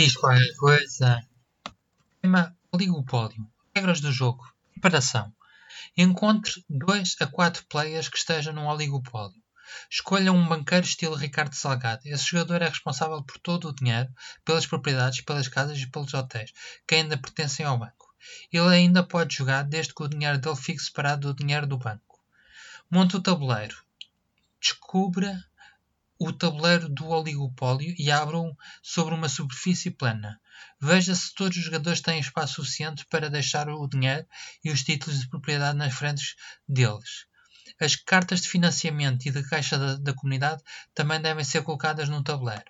Diz qualquer coisa. Tema Oligopólio. Regras do jogo. Preparação. Encontre 2 a 4 players que estejam num oligopólio. Escolha um banqueiro estilo Ricardo Salgado. Esse jogador é responsável por todo o dinheiro, pelas propriedades, pelas casas e pelos hotéis, que ainda pertencem ao banco. Ele ainda pode jogar desde que o dinheiro dele fique separado do dinheiro do banco. Monte o tabuleiro. Descubra o tabuleiro do oligopólio e abra-o sobre uma superfície plana. Veja se todos os jogadores têm espaço suficiente para deixar o dinheiro e os títulos de propriedade nas frentes deles. As cartas de financiamento e de caixa da, da comunidade também devem ser colocadas no tabuleiro.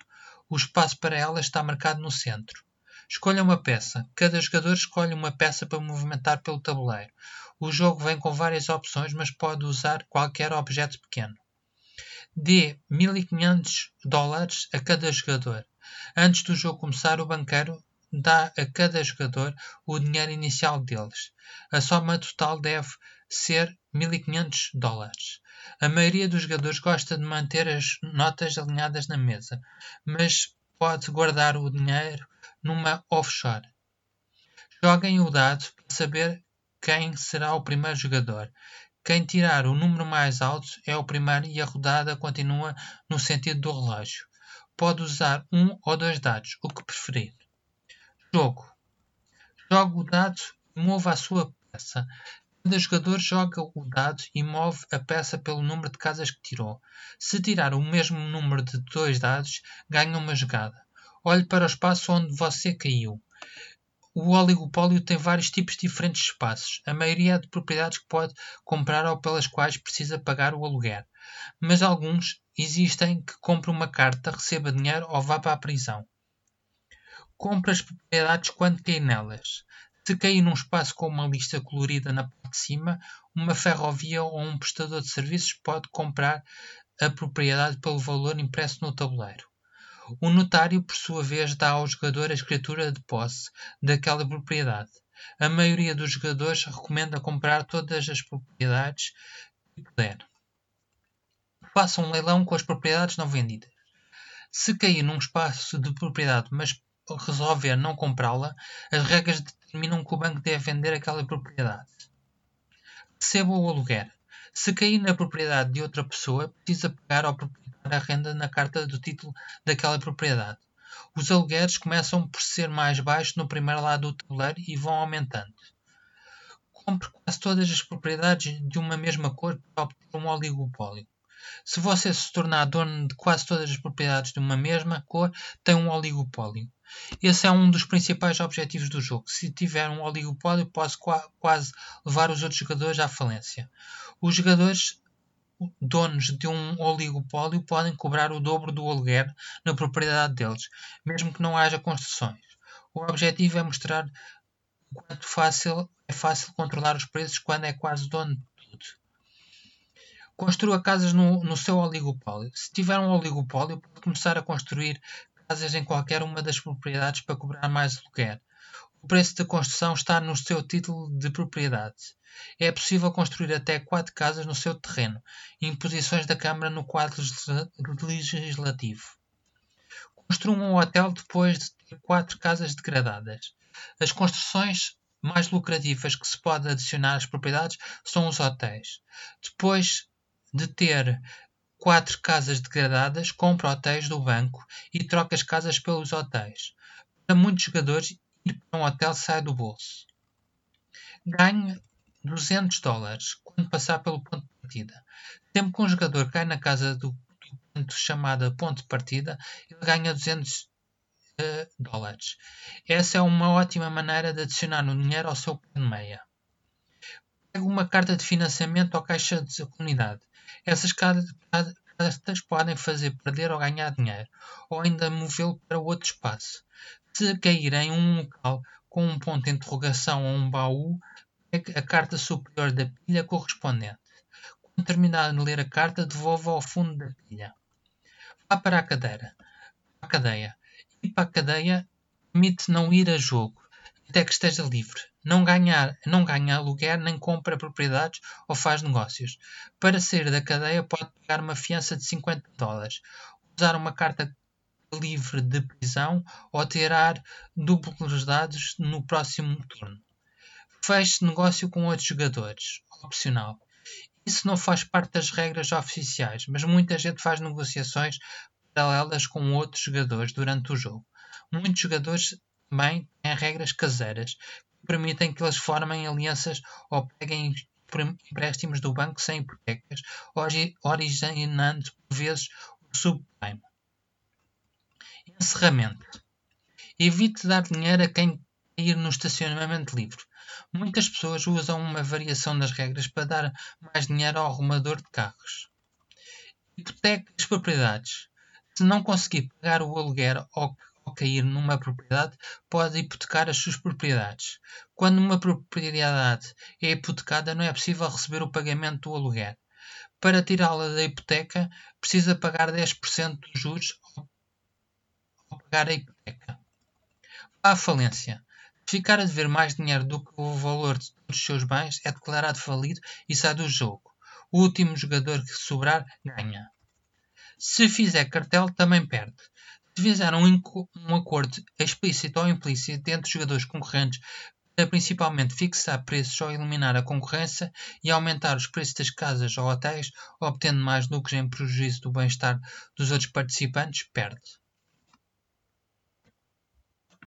O espaço para elas está marcado no centro. Escolha uma peça. Cada jogador escolhe uma peça para movimentar pelo tabuleiro. O jogo vem com várias opções, mas pode usar qualquer objeto pequeno dê 1.500 dólares a cada jogador. Antes do jogo começar, o banqueiro dá a cada jogador o dinheiro inicial deles. A soma total deve ser 1.500 dólares. A maioria dos jogadores gosta de manter as notas alinhadas na mesa, mas pode guardar o dinheiro numa offshore. Joguem o dado para saber quem será o primeiro jogador. Quem tirar o número mais alto é o primeiro e a rodada continua no sentido do relógio. Pode usar um ou dois dados, o que preferir. Jogo. Joga o dado e mova a sua peça. Cada jogador joga o dado e move a peça pelo número de casas que tirou. Se tirar o mesmo número de dois dados, ganha uma jogada. Olhe para o espaço onde você caiu. O oligopólio tem vários tipos diferentes de espaços. A maioria é de propriedades que pode comprar ou pelas quais precisa pagar o aluguer. Mas alguns existem que compre uma carta, receba dinheiro ou vá para a prisão. Compre as propriedades quando cair nelas. Se cair num espaço com uma lista colorida na parte de cima, uma ferrovia ou um prestador de serviços pode comprar a propriedade pelo valor impresso no tabuleiro. O notário, por sua vez, dá ao jogador a escritura de posse daquela propriedade. A maioria dos jogadores recomenda comprar todas as propriedades que puder. Faça um leilão com as propriedades não vendidas. Se cair num espaço de propriedade, mas resolver não comprá-la, as regras determinam que o banco deve vender aquela propriedade. Receba o aluguer. Se cair na propriedade de outra pessoa, precisa pagar ao proprietário a renda na carta do título daquela propriedade. Os alugueres começam por ser mais baixos no primeiro lado do tabuleiro e vão aumentando. Compre quase todas as propriedades de uma mesma cor para obter um oligopólio. Se você se tornar dono de quase todas as propriedades de uma mesma cor, tem um oligopólio. Esse é um dos principais objetivos do jogo. Se tiver um oligopólio, pode quase levar os outros jogadores à falência. Os jogadores donos de um oligopólio podem cobrar o dobro do aluguer na propriedade deles, mesmo que não haja construções. O objetivo é mostrar o quanto fácil, é fácil controlar os preços quando é quase dono de tudo. Construa casas no, no seu oligopólio. Se tiver um oligopólio, pode começar a construir casas em qualquer uma das propriedades para cobrar mais aluguer. O preço da construção está no seu título de propriedade. É possível construir até quatro casas no seu terreno, imposições da Câmara no quadro legislativo. Construa um hotel depois de ter quatro casas degradadas. As construções mais lucrativas que se pode adicionar às propriedades são os hotéis. Depois de ter quatro casas degradadas, compra hotéis do banco e troca as casas pelos hotéis. Para muitos jogadores, para um hotel sai do bolso. Ganhe 200 dólares quando passar pelo ponto de partida. Sempre que um jogador cai na casa do, do ponto chamada ponto de partida, ele ganha 200 uh, eh, dólares. Essa é uma ótima maneira de adicionar o dinheiro ao seu plano meia. Pegue uma carta de financiamento ou caixa de comunidade. Essas cartas podem fazer perder ou ganhar dinheiro, ou ainda movê-lo para outro espaço. Se cair em um local com um ponto de interrogação ou um baú, a carta superior da pilha correspondente. Quando terminar de ler a carta, devolva ao fundo da pilha. Vá para a cadeira. A cadeia. Ir para a cadeia permite não ir a jogo até que esteja livre. Não, ganhar, não ganha aluguer, nem compra propriedades ou faz negócios. Para sair da cadeia, pode pagar uma fiança de 50 dólares, usar uma carta livre de prisão ou tirar duplos dados no próximo turno. Feche negócio com outros jogadores. Opcional. Isso não faz parte das regras oficiais, mas muita gente faz negociações paralelas com outros jogadores durante o jogo. Muitos jogadores também têm regras caseiras que permitem que eles formem alianças ou peguem empréstimos do banco sem hipotecas, originando por vezes o subprime. Encerramento. Evite dar dinheiro a quem ir no estacionamento livre. Muitas pessoas usam uma variação das regras para dar mais dinheiro ao arrumador de carros. Hipoteca as propriedades. Se não conseguir pagar o aluguer ou, ou cair numa propriedade, pode hipotecar as suas propriedades. Quando uma propriedade é hipotecada, não é possível receber o pagamento do aluguer. Para tirá-la da hipoteca, precisa pagar 10% dos juros ao pagar a hipoteca. À falência. Se ficar a dever mais dinheiro do que o valor de todos os seus bens, é declarado falido e sai do jogo. O último jogador que sobrar ganha. Se fizer cartel, também perde. Fizer um, acordo explícito ou implícito entre jogadores concorrentes para principalmente fixar preços ou eliminar a concorrência e aumentar os preços das casas ou hotéis, obtendo mais lucros em prejuízo do bem-estar dos outros participantes, perde.